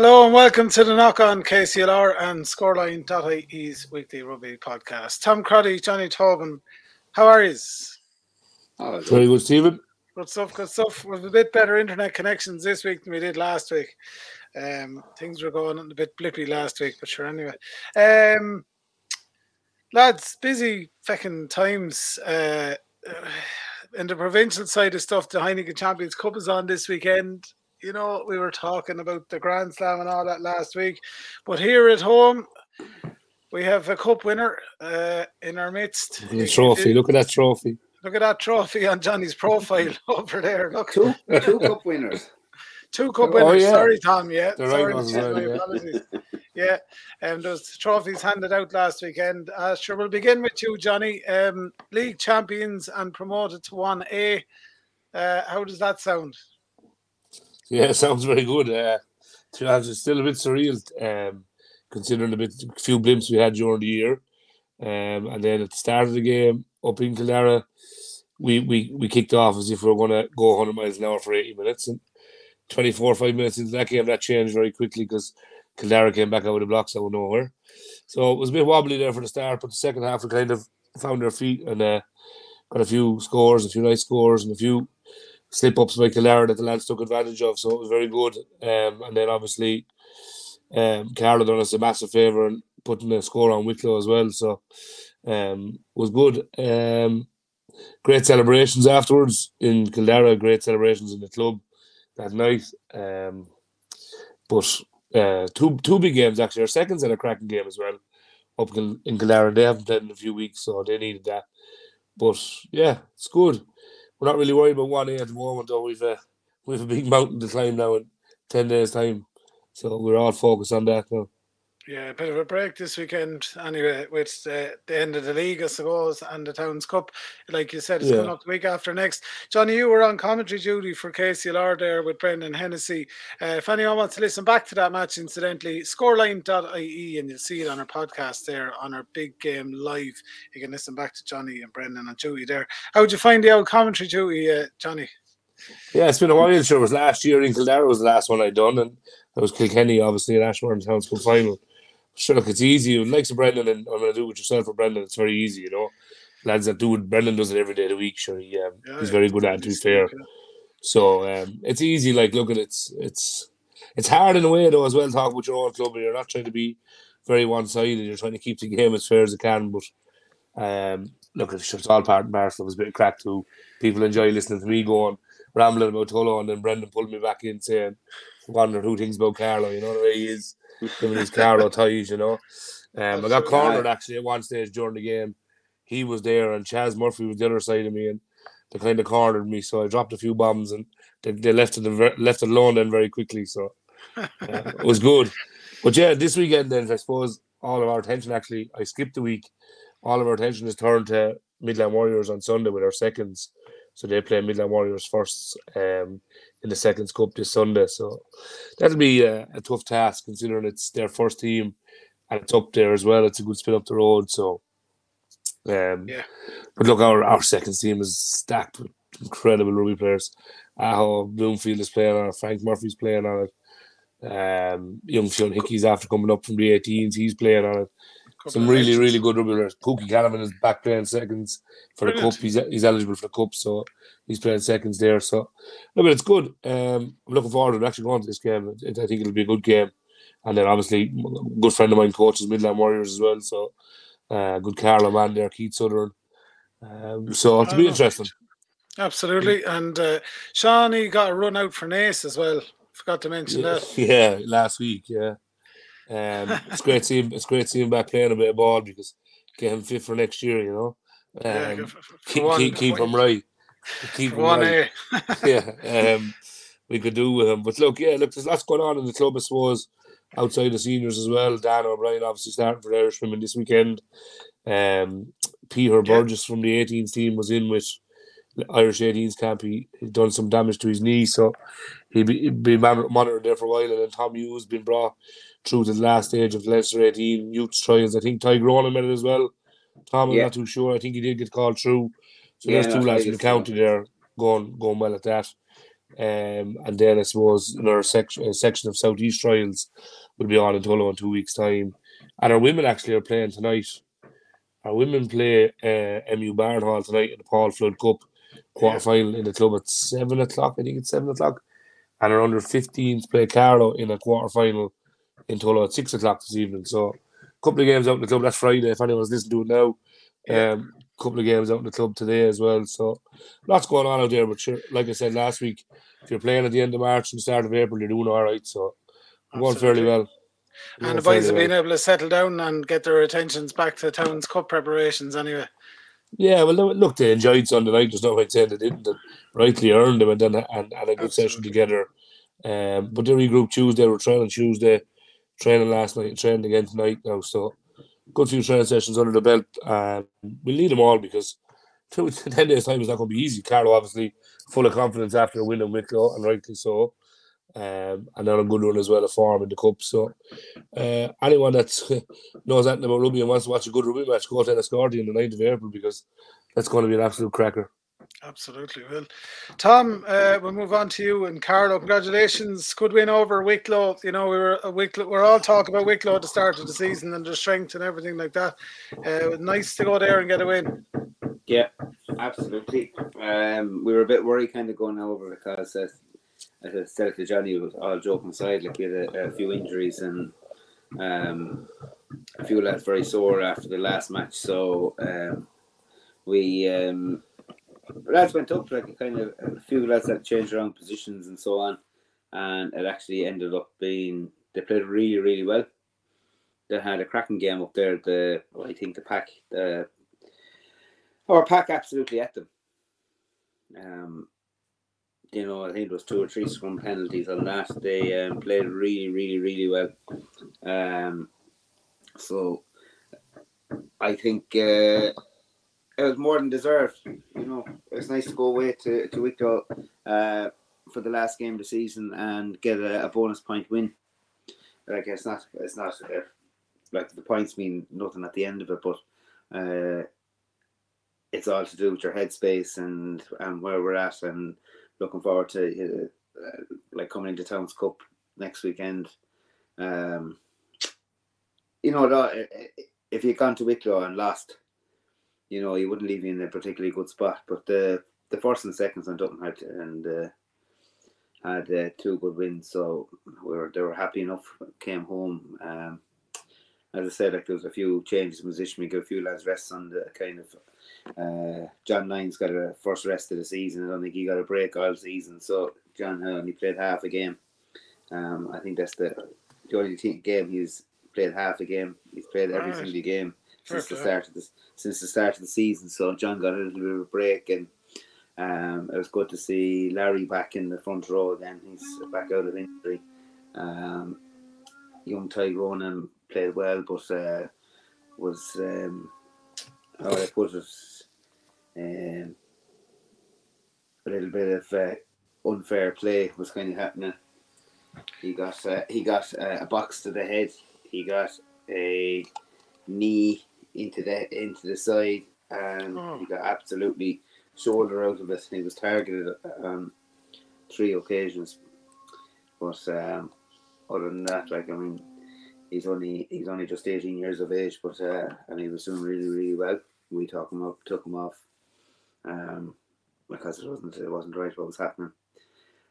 Hello and welcome to the Knock on KCLR and Scoreline.ie's weekly rugby podcast. Tom Crotty, Johnny Tobin, how are you? Oh, Very good, Stephen. Good stuff, good stuff. With a bit better internet connections this week than we did last week. Um, things were going a bit blippy last week, but sure, anyway. Um, lads, busy fucking times. Uh, in the provincial side of stuff, the Heineken Champions Cup is on this weekend you know, we were talking about the Grand Slam and all that last week, but here at home, we have a cup winner uh, in our midst. The trophy. Look at that trophy. Look at that trophy on Johnny's profile over there. Look, two, two cup winners. Two cup oh, winners. Oh, yeah. Sorry, Tom. Yeah, the sorry, right my yeah. apologies. yeah, um, those trophies handed out last weekend. Uh, sure, we'll begin with you, Johnny. Um, league champions and promoted to one A. Uh, how does that sound? Yeah, sounds very good. Uh, it's still a bit surreal, um, considering the bit few blimps we had during the year. Um, and then at the start of the game up in Kildare, we, we, we kicked off as if we were going to go 100 miles an hour for 80 minutes. And 24 or 5 minutes into that game, that changed very quickly because Kildare came back out of the blocks out of nowhere. So it was a bit wobbly there for the start, but the second half we kind of found our feet and uh, got a few scores, a few nice scores, and a few slip ups by Kildare that the lads took advantage of. So it was very good. Um, and then obviously, um, Carlow done us a massive favour and putting a score on Wicklow as well. So um, was good. Um, great celebrations afterwards in Kildare. Great celebrations in the club that night. Um, but uh, two two big games actually. Our seconds and a cracking game as well up in, Kildare. They haven't played in a few weeks, so they needed that. But yeah, it's good we're not really worried about one A at the moment, though. We've a we've a big mountain to climb now in ten days' time, so we're all focused on that now. Yeah, a bit of a break this weekend anyway, with uh, the end of the league, I suppose, and the Towns Cup. Like you said, it's yeah. coming up the week after next. Johnny, you were on commentary duty for KCLR there with Brendan Hennessy. Uh, if anyone wants to listen back to that match, incidentally, scoreline.ie, and you'll see it on our podcast there on our big game live. You can listen back to Johnny and Brendan and Judy there. How would you find the old commentary duty, uh, Johnny? Yeah, it's been a while. Sure, it was last year in Kildare was the last one I'd done, and it was Kilkenny, obviously, at Ashbourne Towns Cup final sure, look, it's easy. Like Brendan, and I'm going to do it with yourself for Brendan. It's very easy, you know. Lads that do it, Brendan does it every day of the week. Sure, he, um, yeah, he's very good at it, to be fair. So um, it's easy. Like, look at it's it's it's hard in a way though as well. Talk with your own club, you're not trying to be very one sided. You're trying to keep the game as fair as it can. But um, look, it's, all part and parcel. Was a bit of crack too. People enjoy listening to me going rambling about Tullow, and then Brendan pulled me back in saying, "Wonder who thinks about Carlow." You know the way he is him and his Carlow ties, you know. Um, I got cornered actually at one stage during the game. He was there, and Chaz Murphy was the other side of me, and they kind of cornered me. So I dropped a few bombs, and they, they left it left it alone then very quickly. So uh, it was good. But yeah, this weekend then I suppose all of our attention actually I skipped the week. All of our attention is turned to Midland Warriors on Sunday with our seconds. So they play Midland Warriors first um, in the Seconds Cup this Sunday. So that'll be a, a, tough task considering it's their first team and it's up there as well. It's a good spin up the road. So, um, yeah. But look, our, our seconds team is stacked with incredible rugby players. Aho Bloomfield is playing on it. Frank Murphy's playing on it. Um, young Sean Hickey's after coming up from the 18s. He's playing on it. Some really, really good rugby players. Pookie Canavan is back playing seconds for Brilliant. the cup. He's he's eligible for the cup, so he's playing seconds there. So, no, but it's good. Um, I'm looking forward to actually going to this game. I think it'll be a good game. And then obviously, a good friend of mine coaches Midland Warriors as well. So, uh, good Carlow man there, Keith Southern. Um, so it'll be interesting. Absolutely. And uh, Shawnee got a run out for Naas as well. Forgot to mention yeah, that. Yeah, last week. Yeah. Um, it's great to see. It's great to see him back playing a bit of ball because get him fit for next year. You know, um, yeah, keep, one, keep, keep him right. Keep him one right. yeah, um, we could do with him. But look, yeah, look, there's lots going on in the club. I suppose outside the seniors as well. Dan O'Brien obviously starting for Irish women this weekend. Um, Peter yeah. Burgess from the 18s team was in with Irish 18s camp. He, done some damage to his knee, so he'd be, he'd be monitored there for a while. And then Tom Hughes been brought through to the last stage of Leinster 18 youth trials. I think Ty Gronin made it as well. Tom, I'm yeah. not too sure. I think he did get called through. So yeah, there's two lads from the county there going going well at that. Um, and then I suppose another section, section of Southeast Trials will be on in Tullow in two weeks' time. And our women actually are playing tonight. Our women play uh, MU Barnhall tonight in the Paul Flood Cup quarter final in the club at seven o'clock. I think it's seven o'clock. And our under 15s play Carlow in a quarter final Tullow at six o'clock this evening. So, a couple of games out in the club. That's Friday. If anyone's listening to it now, um, couple of games out in the club today as well. So lots going on out there. But sure, like I said last week, if you're playing at the end of March and the start of April, you're doing all right. So we're going fairly well. and the boys have been able to settle down and get their attentions back to Town's Cup preparations anyway. Yeah, well, look, they enjoyed Sunday night. There's no point saying they didn't. Rightly earned them and then and, and a good Absolutely. session together. Um, but they regrouped Tuesday. We're training Tuesday, training last night, training again tonight now. So good few training sessions under the belt. Um, we'll need them all because two, 10 days' time is not going to be easy. Carlow, obviously, full of confidence after a win in Wicklow, and rightly so. Um, and then a good run as well, a form in the cup. So, uh, anyone that knows anything about rugby and wants to watch a good rugby match, go to Enniscorthy on the 9th of April because that's going to be an absolute cracker. Absolutely. Well, Tom, uh, we'll move on to you and Carlow. Congratulations. Good win over Wicklow. You know, we were a Wicklow, we're all talking about Wicklow at the start of the season and their strength and everything like that. Uh, nice to go there and get a win. Yeah, absolutely. Um, we were a bit worried kind of going over because, uh, as I said to Johnny, was all joking aside, like we had a, a few injuries and um, a few lads very sore after the last match. So um, we. Um, lads went up like a kind of a few lads that changed around positions and so on, and it actually ended up being they played really really well. They had a cracking game up there. The I think the pack the our pack absolutely at them. Um, you know, I think it was two or three scrum penalties on that. They um, played really, really, really well. Um, so I think uh, it was more than deserved. You know, it's nice to go away to to Wicklow uh, for the last game of the season and get a, a bonus point win. Like it's not, it's not uh, like the points mean nothing at the end of it, but uh, it's all to do with your headspace and and where we're at, and looking forward to uh, like coming into Towns Cup next weekend. Um, you know, if you gone to Wicklow and lost you know, he wouldn't leave you in a particularly good spot. But the the first and seconds on Dutton had and uh, had uh, two good wins, so we were they were happy enough. Came home. Um, as I said, like there was a few changes in position. We got a few lads rests on the kind of. Uh, John Lyons got a first rest of the season. I don't think he got a break all season, so John only played half a game. Um, I think that's the the only game he's played half a game. He's played every right. single game since the start of this since the start of the season. So John got a little bit of a break, and um, it was good to see Larry back in the front row again. He's back out of injury. Um, young Tyrone played well, but uh, was um, how I put it, um, a little bit of uh, unfair play was kind of happening. He got uh, he got uh, a box to the head. He got a knee into the into the side, and oh. he got absolutely shoulder out of it. And he was targeted on three occasions. But um, other than that, like I mean, he's only he's only just eighteen years of age, but uh, and he was doing really really well. We took him up, took him off, um, because it wasn't it wasn't right what was happening.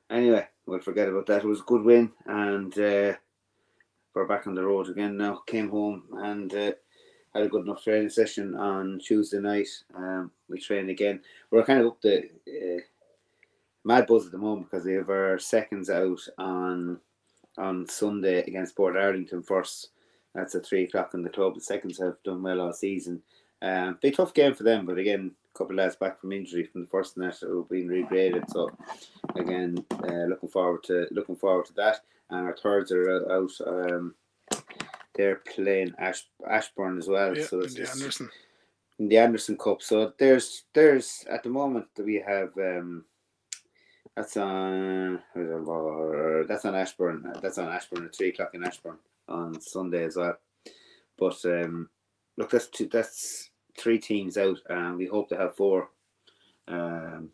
Anyway, we'll forget about that. It was a good win, and uh, we're back on the road again now. Came home and. Uh, had a good enough training session on Tuesday night. Um, we trained again. We're kind of up the uh, mad buzz at the moment because they have our seconds out on on Sunday against Portarlington first. That's at three o'clock in the club. The seconds have done well all season. Um, be tough game for them, but again, a couple of lads back from injury from the first net who have been regraded. So again, uh, looking forward to looking forward to that. And our thirds are out. Um, they're playing Ash, Ashbourne as well. Yeah, so it's, the Anderson. In the Anderson Cup. So there's there's at the moment we have um that's on that's on Ashbourne. That's on Ashbourne at three o'clock in Ashbourne on Sunday as well. But um look that's two, that's three teams out and we hope to have four um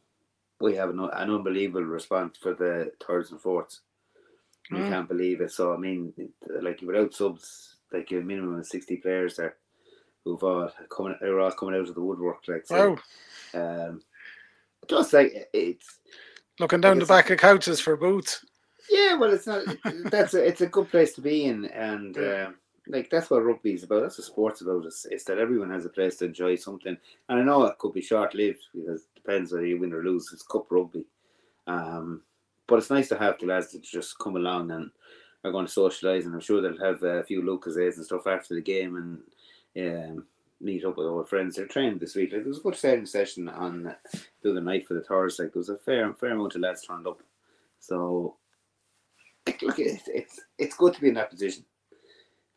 we have an, an unbelievable response for the thirds and fourths. Mm. can't believe it. So I mean, like without subs, like a minimum of sixty players there, who've all coming, they're all coming out of the woodwork. Like so, Wow. um, just like it's Looking down the back of couches for boots. yeah, well, it's not. that's a, it's a good place to be in, and Yeah. um, like that's what rugby is about. That's what sports about. It's, it's that everyone has a place to enjoy something, and I know it could be short lived because it depends whether you win or lose. It's cup rugby, um, but it's nice to have the lads that just come along and are going to socialise, and I'm sure they'll have a few Lucozades and stuff after the game and um, meet up with old friends. They're training this week. Like, there was a good training session on uh, the other night for the Thursday. Like, there was a fair fair amount of lads turned up, so look, it's, it's it's good to be in that position.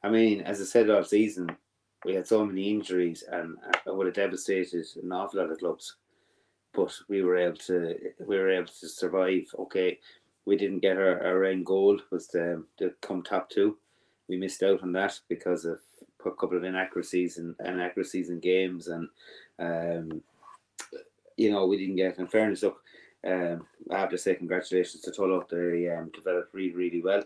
I mean, as I said all season, we had so many injuries and it would have devastated an awful lot of clubs. But we were able to we were able to survive. Okay, we didn't get our, our end goal was to, to come top two. We missed out on that because of a couple of inaccuracies and inaccuracies in games and um, you know we didn't get in fairness look um, I have to say congratulations to Tullow. They um, developed really, really well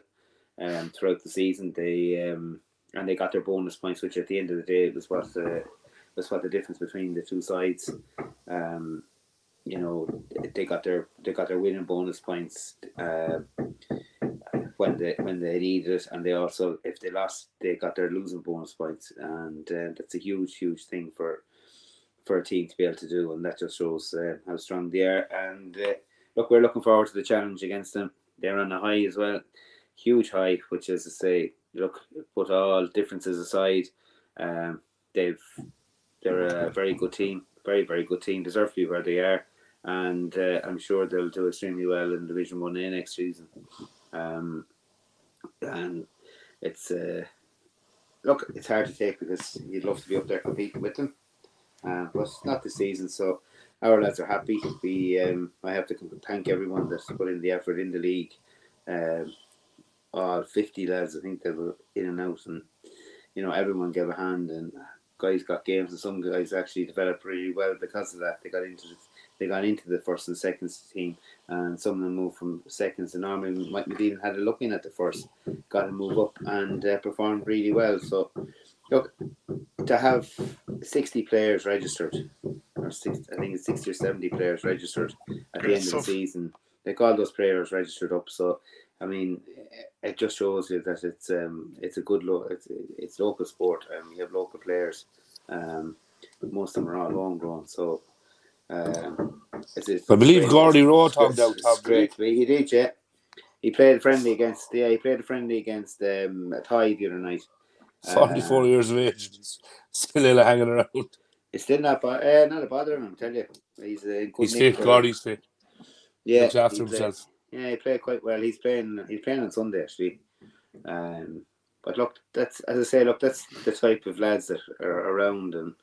um, throughout the season. They um, and they got their bonus points, which at the end of the day was what the was what the difference between the two sides. Um, you know, they got their they got their winning bonus points uh, when they when they needed it, and they also if they lost, they got their losing bonus points, and uh, that's a huge, huge thing for for a team to be able to do, and that just shows uh, how strong they are. And uh, look, we're looking forward to the challenge against them. They're on a high as well, huge high, which is to say, look, put all differences aside, um, they've they're a very good team, very very good team, deserve to be where they are, and uh, I'm sure they'll do extremely well in Division One A next season. Um, and it's uh, look, it's hard to take because you'd love to be up there competing with them. Uh, but not this season, so our lads are happy. We um, I have to thank everyone that's put in the effort in the league. Um, all fifty lads, I think they were in and out, and you know everyone gave a hand, and guys got games, and some guys actually developed really well because of that. They got into the, they got into the first and second team, and some of them moved from seconds, and normally might have even had a look in at the first, got to move up and uh, performed really well. So look to have 60 players registered or six, I think it's 60 or 70 players registered at the end of the season they got those players registered up so I mean it just shows you that it's um it's a good lo- it's it's local sport and we have local players um but most of them are all homegrown so um it's, it's I believe great. Gordy Rowe It's- talked out it's top great he did yeah he played a friendly against yeah he played a friendly against um Thai the other night 44 Uh, years of age, still hanging around. It's still not, bo- uh, not a bother him, I tell you. He's uh, He's fit, Gordy's fit. Yeah, Looks after himself. Yeah, he played quite well. He's playing. He's playing on Sunday actually. Um, but look, that's as I say. Look, that's the type of lads that are around, and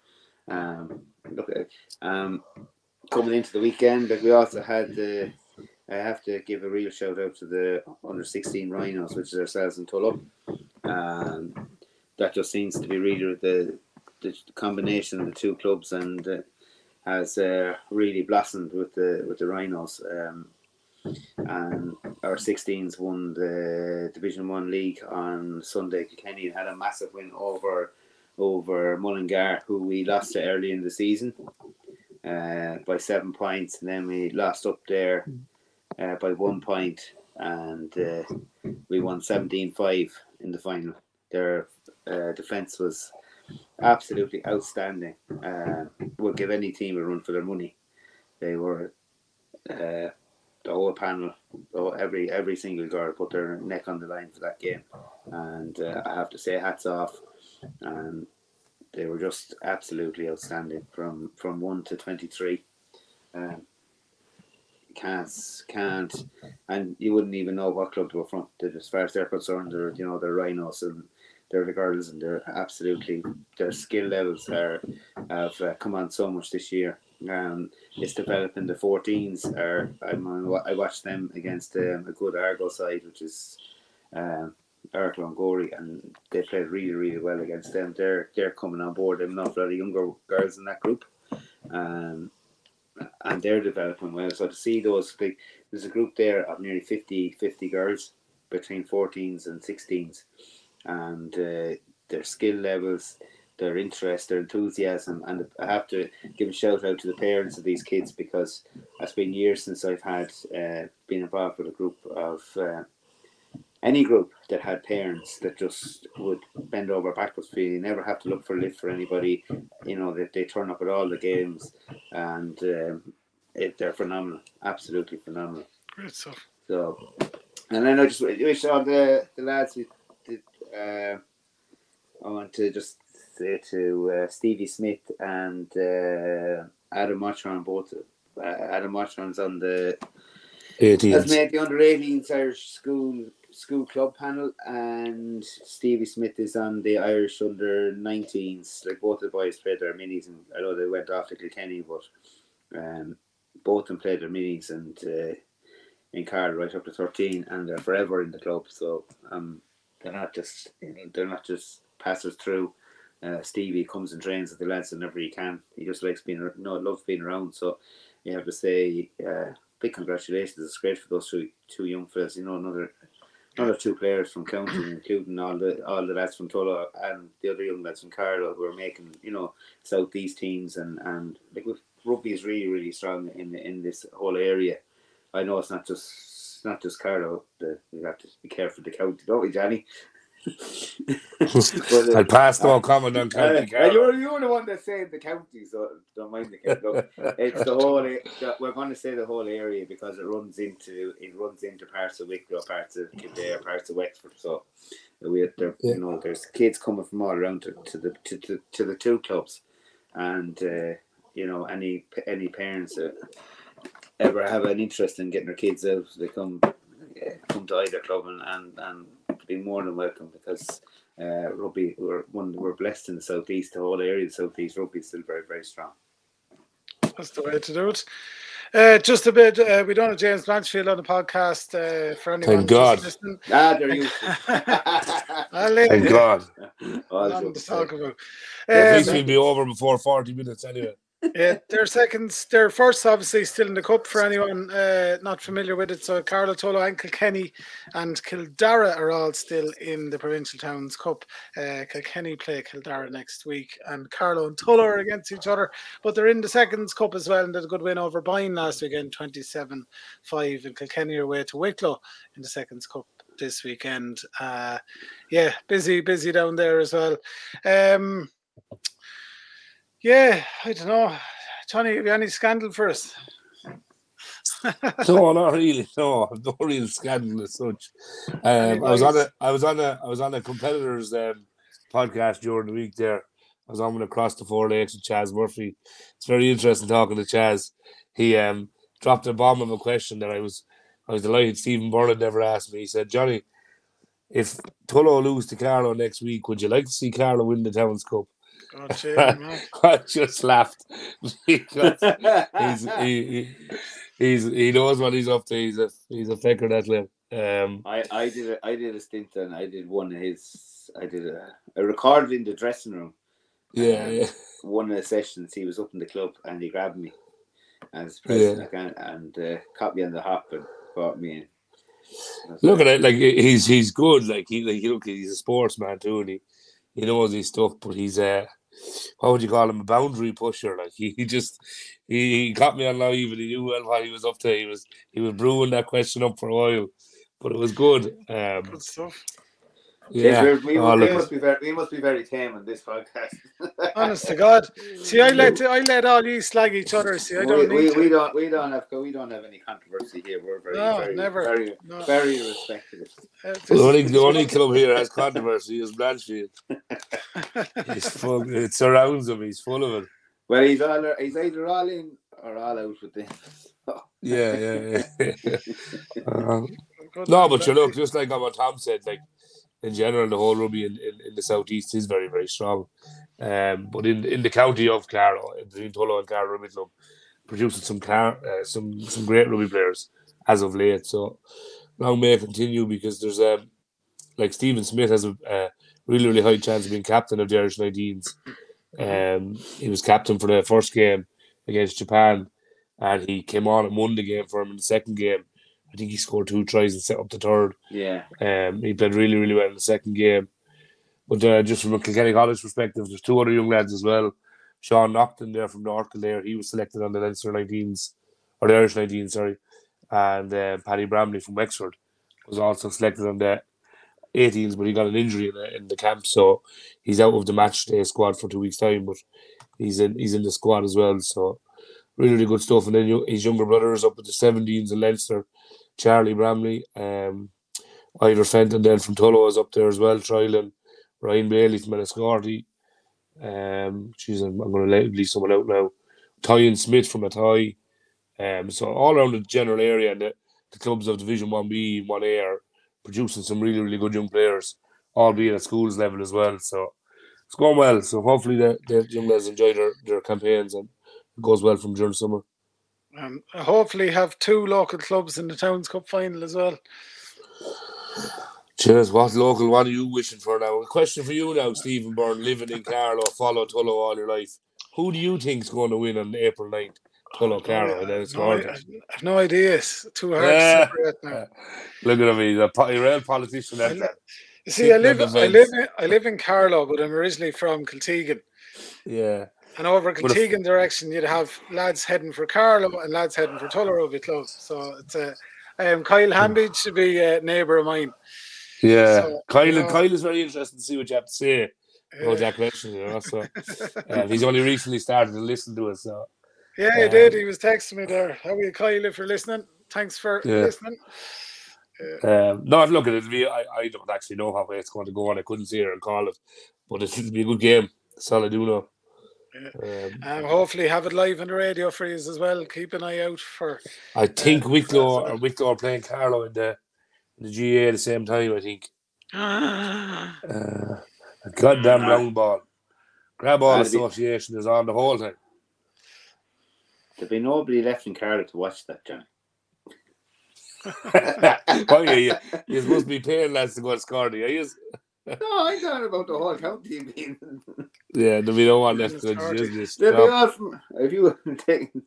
um, look, um, coming into the weekend, like we also had the. I have to give a real shout out to the under sixteen Rhinos, which is ourselves in Tullow. Um, that just seems to be really the the combination of the two clubs and uh, has uh, really blossomed with the with the Rhinos. Um, and our 16s won the Division One league on Sunday. Kilkenny had a massive win over over Mullingar, who we lost to early in the season uh, by seven points, and then we lost up there uh, by one point, and uh, we won 17-5 in the final. Their uh, defense was absolutely outstanding. Uh, would give any team a run for their money. They were uh, the whole panel, every every single girl put their neck on the line for that game, and uh, I have to say hats off. And they were just absolutely outstanding from from one to twenty three. Um, can't can't, and you wouldn't even know what club they were from. As far as they're concerned, they're you know they're rhinos and they're the girls, and they're absolutely their skill levels are have uh, come on so much this year. Um, it's developing the 14s are I'm on, I watched them against um, a good Argo side which is um Arklow and and they played really really well against them. They're they're coming on board. They have an awful lot of younger girls in that group. Um, and they're developing well. So to see those, like, there's a group there of nearly 50, 50 girls between 14s and 16s, and uh, their skill levels, their interest, their enthusiasm, and I have to give a shout out to the parents of these kids because it's been years since I've had uh, been involved with a group of. Uh, any group that had parents that just would bend over backwards for you, you never have to look for a lift for anybody, you know, that they, they turn up at all the games and um, it, they're phenomenal, absolutely phenomenal. Great stuff. So, and then I just wish all the, the lads who did, uh, I want to just to uh, Stevie Smith and uh, Adam Watchorn, both uh, Adam Watchorn's on the 18s. has made the under 18s Irish school school club panel, and Stevie Smith is on the Irish under 19s. Like both the boys played their minis, and I know they went off to Kilkenny, but um, both of them played their minis and uh, in Carlow right up to 13, and they're forever in the club. So um, they're not just you know, they're not just passers through. Uh, Stevie comes and trains with the lads whenever he can. He just likes being, no, loves being around. So you have to say, uh, big congratulations. It's great for those two two young fellas. You know, another another two players from County, including all the all the lads from Tullow and the other young lads from Carlow who are making you know southeast teams and and like with- rugby is really really strong in in this whole area. I know it's not just it's not just Carlow. The, we have to be careful the county, don't we, Johnny? But, uh, I'll pass no comment on County uh, Carlow. you're, you're the one that said the county, so don't mind the county. Look, it's the whole. a- the- We're going to say the whole area because it runs into it runs into parts of Wicklow, parts of Kildare, parts of Wexford. So we there, Yeah. you know, there's kids coming from all around to, to the to, to, to the two clubs, and uh, you know any any parents that ever have an interest in getting their kids out, they come uh, come to either club and and, and be more than welcome because uh, rugby we're one we're blessed in the southeast. The whole area of the southeast rugby is still very very strong. That's the way to do it. Uh, just a bit. Uh, we don't have James Blanchfield on the podcast uh, for anyone. Thank God. just listening. Ah, they're used. Thank God. All nothing jokes to talk about. At Um, least we'll be over before 40 minutes anyway. Yeah, their seconds, their first, obviously, still in the cup for anyone uh, not familiar with it. So, Carlow Tullow and Kilkenny and Cill Dara are all still in the Provincial Towns Cup. Uh, Kilkenny play Cill Dara next week, and Carlow and Tullow are against each other. But they're in the Seconds Cup as well, and did a good win over Boyne last weekend, 27 5. And Kilkenny are away to Wicklow in the Seconds Cup this weekend. Uh, yeah, busy, busy down there as well. Um, yeah, I don't know. Johnny, have you any scandal for us? No, not really. No, no real scandal as such. Um, I was on a, I was on a, I was on a competitor's um, podcast during the week. There, I was on one across the four lakes with Chaz Murphy. It's very interesting talking to Chaz. He um, dropped a bomb of a question that I was, I was delighted Stephen Burnett never asked me. He said, "Johnny, if Tullow lose to Carlow next week, would you like to see Carlow win the Towns Cup?" God, shame. I just laughed because he's he, he he's he knows what he's up to. He's a he's a faker that lip. Um, I, I did a, I did a stint and I did one of his I did a, a recorded in the dressing room. yeah, yeah, One of the sessions he was up in the club and he grabbed me as president and, and uh, caught me on the hop and brought me in. Look at it. Like he's he's good. Like he like look he's a sportsman too, and he he knows his stuff. But he's uh, what would you call him? A boundary pusher. Like he, he just he, he caught me on live, and he knew well what he was up to. He was he was brewing that question up for a while, but it was good. Um, Good stuff. Yeah, Yes, we, we, Oh, we look, must be very we must be very tame on this podcast. Honest to God. See, I let I let all you slag each other. See, I don't we, need we to. don't we don't have we don't have any controversy here. We're very No, very never. very No. very respected. Uh, the only the only club here has controversy is Blanchfield. He's full, it surrounds him. He's full of it. Well, he's all he's either all in or all out with them. Yeah, yeah, yeah. Good no, but you look, just like what Tom said, like in general, the whole rugby in, in, in the southeast is very, very strong. Um, but in in the county of Carlow, between Tullow and Carlow Midlum, producing some car, uh, some some great rugby players as of late. So long may continue because there's um like Stephen Smith has a, a really really high chance of being captain of the Irish 19s. Um, he was captain for the first game against Japan and he came on and won the game for him in the second game. I think he scored two tries and set up the third. Yeah. Um, he played really, really well in the second game. But uh, just from a Kilkenny College perspective, there's two other young lads as well. Sean Nocton there from North Kildare, he was selected on the Leinster 19s, or the Irish 19s, sorry. And uh, Paddy Bramley from Wexford was also selected on the 18s, but he got an injury in the, in the camp, so he's out of the match day squad for two weeks' time. But he's in he's in the squad as well, so really, really good stuff. And then his younger brother is up at the 17s in Leinster, Charlie Bramley, um, Ivor Fenton then from Tullow is up there as well, trialing Ryan Bailey from Enniscorthy. Um, geez, I'm, I'm going to leave someone out now. Tyan Smith from Athy. Um, so all around the general area the, the clubs of Division 1B, 1A are producing some really, really good young players, albeit at schools level as well. So it's going well. So hopefully the, the young lads enjoy their, their campaigns and it goes well from during summer. Um, hopefully have two local clubs in the Towns Cup final as well. Cheers. What local one are you wishing for now? A question for you now, Stephen Byrne, living in Carlow, follow Tullow all your life. Who do you think is going to win on April 9th? Tullow, Carlow, and then it's no, I, I have no idea. It's too hard Yeah. to separate now. Look at him, he's a, po- real politician. I You see, I live, I live, in, I live in Carlow, but I'm originally from Kiltegan. yeah. And over if- direction, you'd have lads heading for Carlow and lads heading for Tullow will be close. So it's a um, Kyle Hambidge should be a neighbour of mine. Yeah. So, Kyle, you know- Kyle is very interesting to see what you have to say. Oh, Uh, mentioned, you know. So uh, he's only recently started to listen to us. So yeah, he um, did. He was texting me there. How are you, Kyle, if you're listening? Thanks for Yeah. listening. Um, no, I've looked at it. I, I don't actually know how it's going to go, and I couldn't see it and call it, but it should be a good game. That's all I do know. Um, Um, hopefully, have it live on the radio for you as well. Keep an eye out for. I think Uh, Wicklow that's or Wicklow are playing Carlow in the in the GA at the same time. I think. Ah, Uh, a goddamn Mm. long ball. Grab all That'd be- association is on the whole thing. There'll be nobody left in Carlow to watch that, Johnny. oh yeah, yeah. You must be paying lads to go and score the yes. No, I'm talking about the whole county being. Yeah, there'll be no one left to Score use the- this. They'll be No. all from, if you were taking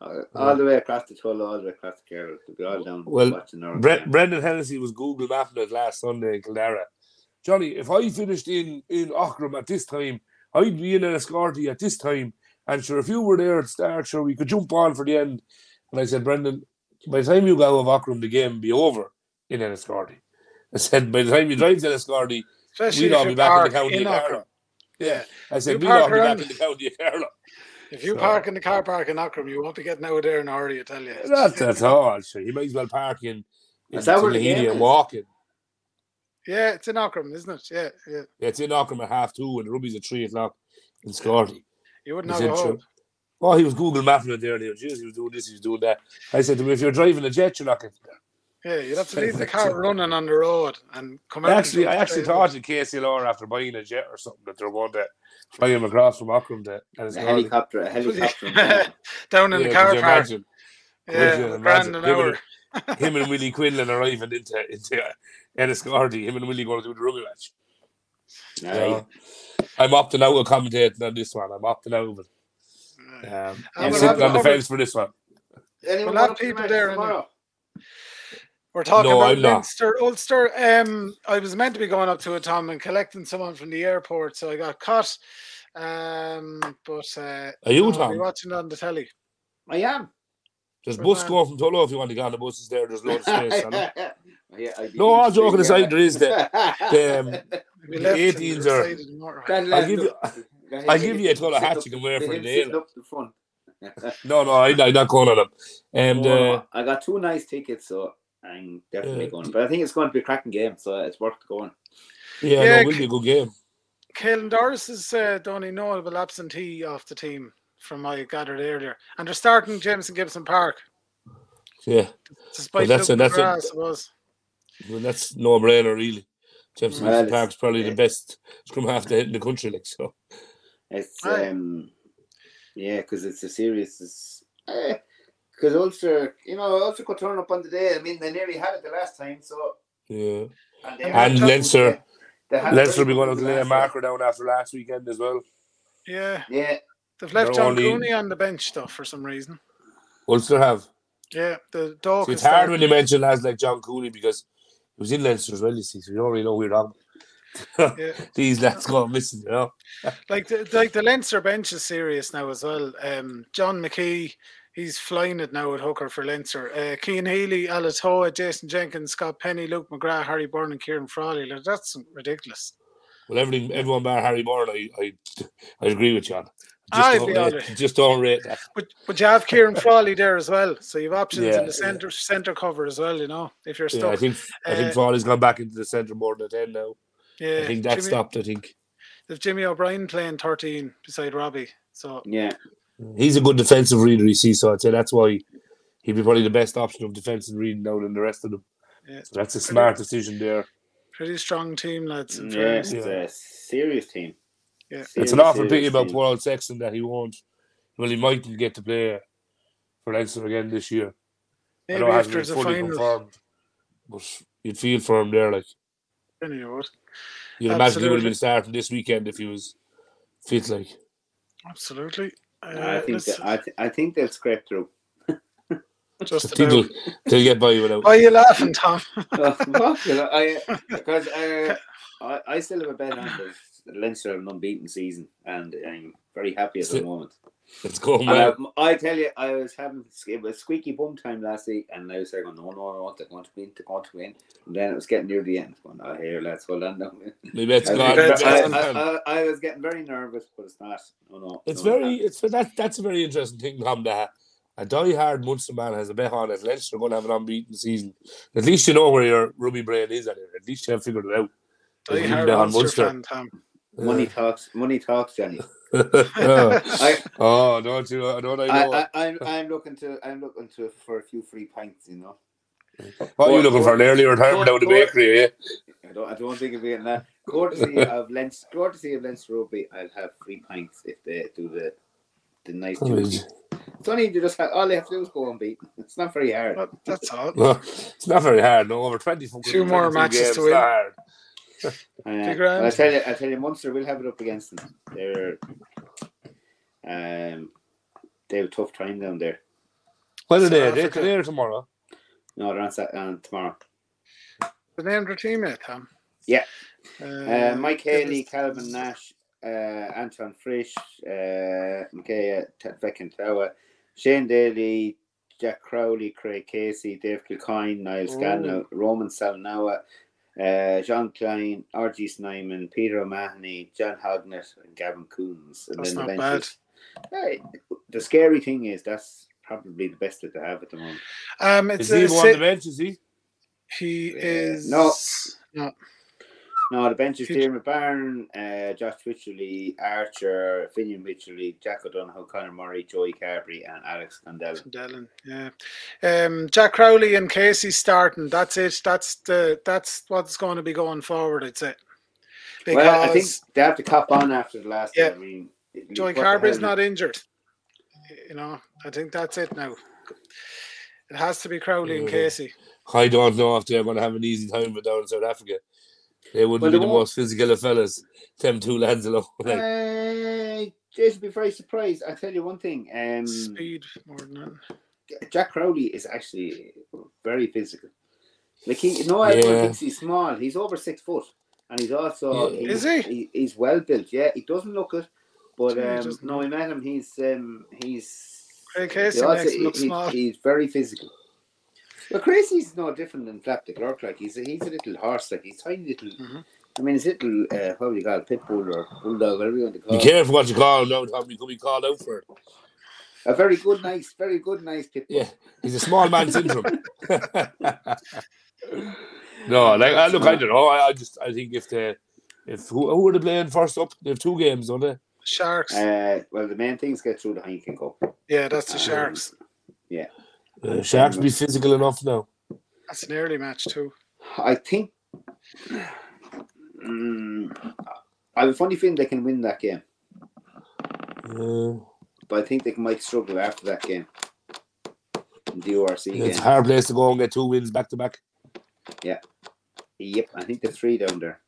uh, all the way across the Tullow, all the way across the Carlow, they'll be all down Well, watching Bre- Brendan Hennessy was Google mapping it last Sunday in Kildare. Johnny, if I finished in in Aughrim at this time, I'd be in Enniscorthy at this time. And sure, if you were there at start, sure, we could jump on for the end. And I said, Brendan, by the time you go of Aughrim, the game be over in Enniscorthy. I said, by the time you drive to Enniscorthy, especially we'd if all be back in the county in of Aughrim. Carlow. Yeah. I said, You we'd all be back in the county of Carlow. If you So- park in the car park in Aughrim, you won't be getting out of there in a hurry, I tell you. Not at all. Sure. You might as well park in, in Is that where the Tinahely game and is? walk in. Yeah, it's in Aughrim, isn't it? Yeah, yeah. Yeah, it's in Aughrim at half two and the rugby's at three o'clock in Scotty. You wouldn't He's have a in hope. Oh, he was Google mapping it there. he was, "Jeez, he was doing this, he was doing that. I said to him, if you're driving a jet, you're not getting there. Yeah, you'd have to leave the car running on the road and come out. Actually, I actually straight thought in KCLR after buying a jet or something that they're going to fly him across from Aughrim to and it's A helicopter, a helicopter. down in Yeah, the car could you park. imagine? Yeah, you a grand imagine? an Him hour. and- him and Willie Quinlan arriving into into Enniscorthy. Him and Willie going to do the rugby match. Aye. I'm opting out of commentating on this one. I'm opting out of it. Um, I'm sitting on the it fence for this one. Anyone We'll have going up to the people there, tomorrow? We're talking No, about I'm. Leinster, Ulster. Um, I was meant to be going up to a Tom, and collecting someone from the airport, so I got caught. Um, but uh, Are you, I'll be watching on the telly. I am. There's Good bus man. going from Tullow if you want to get on the buses there. There's loads of space. on it. Yeah, I'd be No, all to joking be aside, there is the, the um, The on 18s the are- side of the motorway. I'll give you, I'll give you a Sit Tullow hat you can wear for him the day. up the front. No, no, I, I'm not going on them. And No, uh, I got two nice tickets, so I'm definitely Yeah. going. But I think it's going to be a cracking game, so it's worth going. yeah, Yeah, no, it will be a good game. Caelan Doris is uh, the only notable absentee off the team from what I gathered earlier. And they're starting Jamison Gibson-Park, Yeah, despite Well, that's a- that's grass, it was. well, that's no brainer really. Jamison Well, Wilson it's- Park's probably the yeah. best scrum half the in the country, like so. It's um, yeah, because it's a serious. Because Ulster, you know, Ulster could turn up on the day. I mean, they nearly had it the last time, so Yeah, and, they And had a tough Leinster- one, they had a Leinster will be going to one lay a marker down after last weekend as well. Yeah, Yeah, they've left They're John only- Cooney on the bench stuff for some reason. Ulster have. Yeah, the dog. See, it's hard when you mention lads like John Cooney because he was in Leinster as well, you see, so you don't really know who you're on. Yeah. These lads go missing, you know. like the like the Leinster bench is serious now as well. Um, John McKee, he's flying it now at hooker for Leinster. Uh, Cian Healy, Alatoa, Jason Jenkins, Scott Penny, Luke McGrath, Harry Byrne, and Ciarán Frawley. Like, that's ridiculous. Well, everything, everyone bar Harry Byrne, I, I, I agree with you on. I'd Just, be don't rate, honest. just don't rate that. But but you have Ciarán Frawley there as well, so you have options Yeah, in the centre centre cover as well. You know, if you're Yeah, stuck. I think I Uh, think Frawley's gone back into the centre more than a ten now. yeah, I think that Jimmy, stopped. I think There's Jimmy O'Brien playing 13 beside Robbie. So Yeah, Mm. he's a good defensive reader. You see, so I'd say that's why he'd be probably the best option of defensive reading now than the rest of them. Yeah. So that's a smart decision there. pretty strong team, lads. in yeah, fairness. it's a serious team. Yeah. It's Serious, an awful pity about team. Paul Sexton that he won't. Well, he mightn't get to play for Leinster again this year. I Maybe know it if there's a fully final. confirmed, but you'd feel for him there. Like then you would. you'd imagine he would have been starting this weekend if he was fit. Like Absolutely. Uh, I think let's- that, I, th- I think they'll scrape through. just I think about. they'll, they'll get by without. Why are you laughing, Tom? What? You I because uh, I, I still have a bet on the Leinster have an unbeaten season, and I'm very happy at the moment. It's going And well. I, I tell you, I was having it was squeaky bum time last week, and I was saying, oh, no, no, no, they're going to win, they're going to win. And then it was getting near the end. Going, oh, here, let's hold on. now." Maybe it's I, gone. I, I, I, I was getting very nervous, but it's not. No, no. it's no, very. It's that. That's a very interesting thing, Tom. That a die-hard Munster man has a bet on it. Leinster are going to have an unbeaten season. At least you know where your Ruby brain is. At it. At least you have figured it out. Die-hard that on Ulster Munster. fan, Tom. Money talks. Money talks, Johnny. oh, I, don't you? Don't I know? I, I, I'm, I'm looking to, I'm looking to for a few free pints. You know. what are you looking for? An early retirement Go- out of the go- bakery, eh? I don't, I don't think of getting that. Courtesy of Leinster, courtesy of Leinster Rugby, I'll have free pints if they do the the nice Oh, juicy. It's only you just have, all they have to do is go unbeaten. It's not very hard. That- That's all. It's not very hard. No, over twenty. Two more matches to win. I tell you, I tell you, Munster will have it up against them. They're um, they have a tough time down there. When are South they? They're today or tomorrow? No, they're on, Sat- on tomorrow. The name of the team, yet, Tom? Yeah. Uh, Uh, Mike give Haley, us- Calvin Nash, uh, Antoine Frisch, uh, Micaiah Vekintawa, Shane Daly, Jack Crowley, Craig Casey, Dave Kilcoyne, Niall Scanlon, Roman Salanoa, uh, Jean Kleyn, R.G. Snyman, Peter O'Mahony, John Hodnett, and Gavin Coombes. And That's then the not benches. Hey, the scary thing is that's probably the best that they have at the moment. Um, it's Is he a, even on the bench? Is he? he Uh, is no. no. No, the bench is Future- Dermot Byrne, uh, Josh Wycherley, Archer, Fineen Wycherley, Jack O'Donoghue, Conor Murray, Joey Carbery, and Alex Condell. Dillon, yeah. Um, Jack Crowley and Casey starting. That's it. That's the that's what's going to be going forward. It's it. Because well, I think they have to cop on after the last Yeah. one. I mean, it- Joey what Carbery's not injured. You know, I think that's it now. It has to be Crowley and Casey. I don't know if they're going to have an easy time with down in South Africa. They wouldn't Well, be the most physical of fellas. Them two lads alone. Like, Uh, Jason, be very surprised. I tell you one thing. Um, Speed more than that. Jack Crowley is actually very physical. Like he, no, everyone Yeah. thinks he's small. He's over six foot, and he's also Yeah. he's, Is he? He's well built. Yeah, he doesn't look it, but um, no, I met him. He's um, he's Craig he Casey also- makes him he- small. He's very physical. Well, Crazy's no different than Faf de Klerk. Like he's a, he's a little horse. Like he's tiny little. Mhm. I mean, he's little. Uh, what do you call it? Pit bull or bulldog, whatever you want to call be it. careful what you call him now, Tom. You could be called out for it. A very good, nice, very good, nice pit bull. Yeah, he's a small man syndrome. no, like I look, I don't know. I, I just, I think if they, if who, who are they playing first up? They have two games, don't they? Sharks. Uh, well, the main thing is get through the Heineken Cup. yeah, that's the um, Sharks. Uh, Sharks be physical enough now. That's an early match too. I think. Mm, I have a funny feeling they can win that game, Uh, but I think they might struggle after that game. The ORC game. it's a hard place to go and get two wins back to back. Yeah. Yep, I think the three down there.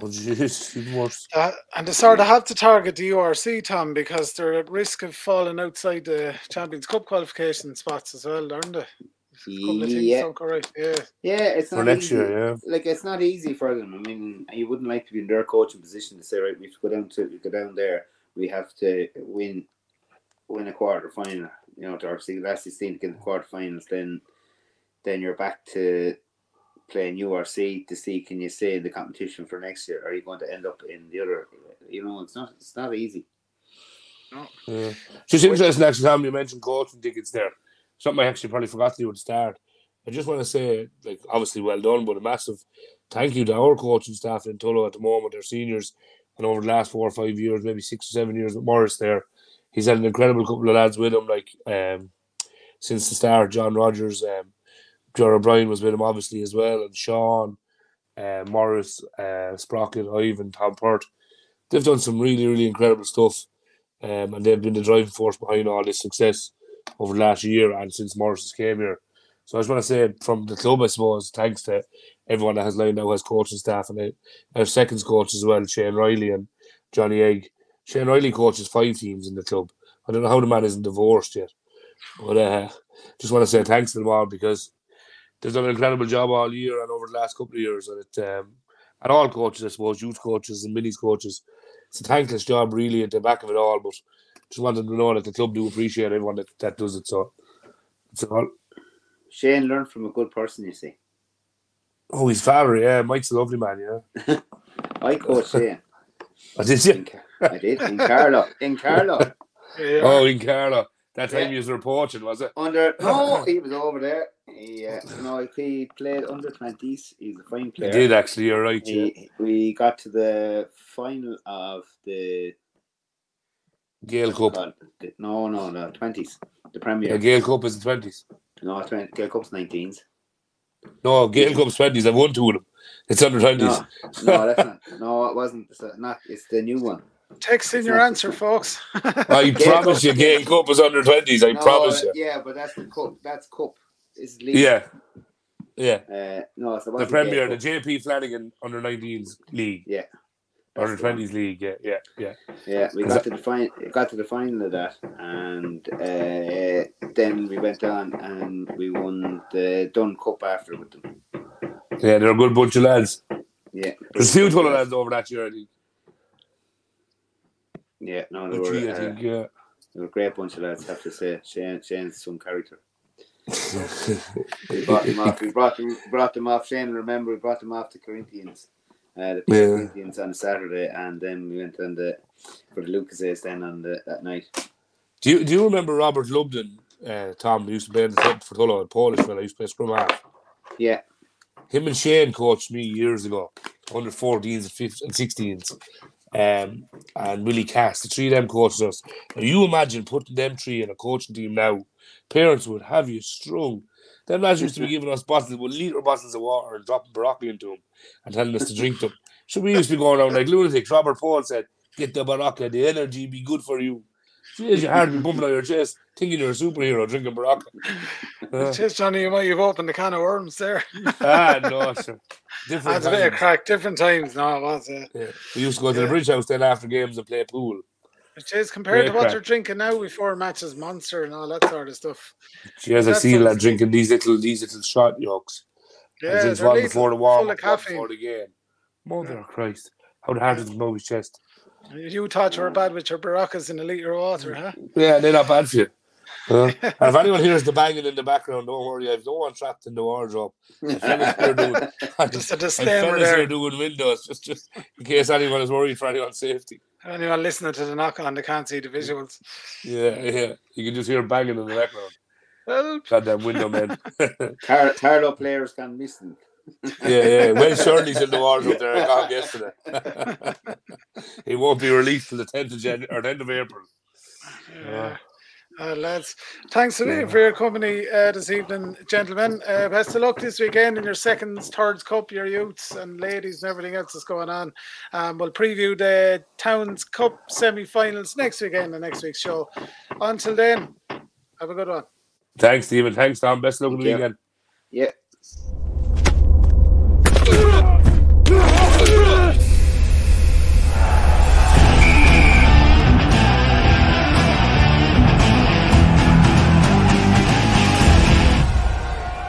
Oh, jeez, even worse. Uh, and they sort of have to target the URC, Tom, because they're at risk of falling outside the Champions Cup qualification spots as well, aren't they? A things Yeah, don't go right. Yeah. yeah, it's For not next easy. year, yeah. Like it's not easy for them. I mean, you wouldn't like to be in their coaching position to say, right, we have to go down to go down there. We have to win, win a quarter final. You know, to our last sixteen to get the quarterfinals. Then, then you're back to playing URC to see can you stay in the competition for next year? Are you going to end up in the other? You know, it's not it's not easy. Yeah. Just interesting, actually, Tom, you mentioned coaching tickets there. Something I actually probably forgot to do at the start. I just want to say, like, obviously well done, but a massive thank you to our coaching staff in Tullow at the moment, our seniors, and over the last four or five years, maybe six or seven years with Morris there. He's had an incredible couple of lads with him, like, um, since the start. John Rogers, um, Joe O'Brien was with him, obviously, as well, and Sean, uh, Morris, uh, Sprocket, Ivan, Tom Pert. They've done some really, really incredible stuff um, and they've been the driving force behind all this success over the last year and since Morris came here. So I just want to say from the club, I suppose, thanks to everyone that has lined now has coaching staff and our seconds coach as well, Shane Riley and Johnny Egg. Shane Riley coaches five teams in the club. I don't know how the man isn't divorced yet, but uh, just want to say thanks to them all because they've done an incredible job all year and over the last couple of years, and it um, and all coaches, I suppose, youth coaches and minis coaches it's a thankless job really at the back of it all, but just wanted to know that the club do appreciate everyone that, that does it. So it's all. Shane learned from a good person, you see. Oh, he's father, yeah. Mike's a lovely man, yeah. I coached Shane. Oh, did you? In, I did in Carlow. In Carlow. Yeah. Oh, in Carlow. That time Yeah. you were poaching, was it? Under no, he was over there. Yeah, uh, you he played under twenties. He's a fine player. He did actually. You're right. Yeah. We got to the final of the, Gale Cup. God, the no, no, no, twenties. The Premier. Gale Cup is the twenties. no, 20, Gale Cup's nineteens. No, Gale Cup's twenties. I've won two of them. It's under twenties. No, no, that's not. No, it wasn't. It's not. It's the new one. Text in your answer, folks. I promise you, Cup. Gale Cup is under twenties. I no, promise you. Yeah, but that's the cup. That's cup. Is league. Yeah, yeah. Uh, no, so The Premier, the JP Fanagan under 19s league, Yeah. under That's the one. 20s league. Yeah, yeah, yeah. Yeah, we got to the final. Got to the final of that, and uh, then we went on and we won the Dun Cup after with them. Yeah, they're a good bunch of lads. Yeah, There's a few ton of lads over that year, I think. Yeah, no, they were, three, I uh, think, yeah. they were a great bunch of lads. Have to say, Shane, Shane's some character. We brought them off. We brought them, brought them off. Shane, remember, we brought them off to Corinthians. Uh, the Yeah. Corinthians on Saturday, and then we went on the for the Lucases then on the that night. Do you do you remember Robert Lubden, uh, Tom, who used to play in the club for Tullow, a Polish fella, used to play scrum half? Yeah, Him and Shane coached me years ago, under 14s and 15s and 16s. Um, and Willie Cass, the three of them coached us. Now you imagine putting them three in a coaching team now, parents would have you strung. Them lads used to be giving us bottles, with liter bottles of water and dropping broccoli into them and telling us to drink them. So we used to be going around like lunatics. Robert Paul said, Get the Berocca, the energy be good for you. Jeez, your heart be bumping on your chest, thinking you're a superhero drinking Berocca. Uh, Cheers, Johnny. You might have opened a can of worms there. ah, no, sir. Different That's a bit of times. crack. Different times. No, it was. Uh, Yeah. We used to go to the bridge house then after games and play pool. which is compared to what crack. they're drinking now before matches, Monster and all that sort of stuff. Cheers, I see a lad something. drinking these little these little shot yolks. Yeah, and they're one before the warm full of before the game. Mother of Christ. How the heart is above his chest. You thought you were bad with your Beroccas in a litre of water, huh? Yeah, they're not bad for you. Uh, and if anyone hears the banging in the background, don't worry, I've no one trapped in the wardrobe. Fellas here doing, Just a and disclaimer fellas here there. doing windows, just just in case anyone is worried for anyone's safety. Anyone listening to the knock on, they can't see the visuals. Yeah, yeah. You can just hear banging in the background. Well, Goddamn window man. Car- Carlow players can miss them. Yeah, yeah. Well, Shirley's in the wardrobe there. I got him yesterday. he won't be released till the 10th of January or 10th of April. uh, uh, lads, thanks a million for your company uh, this evening, gentlemen. Uh, best of luck this weekend in your seconds, thirds cup, your youths and ladies and everything else that's going on. Um, we'll preview the Towns Cup semi-finals next weekend, the next week's show. Until then, have a good one. Thanks, Stephen. Thanks, Tom. Best of luck in the Thank you. weekend. Yeah.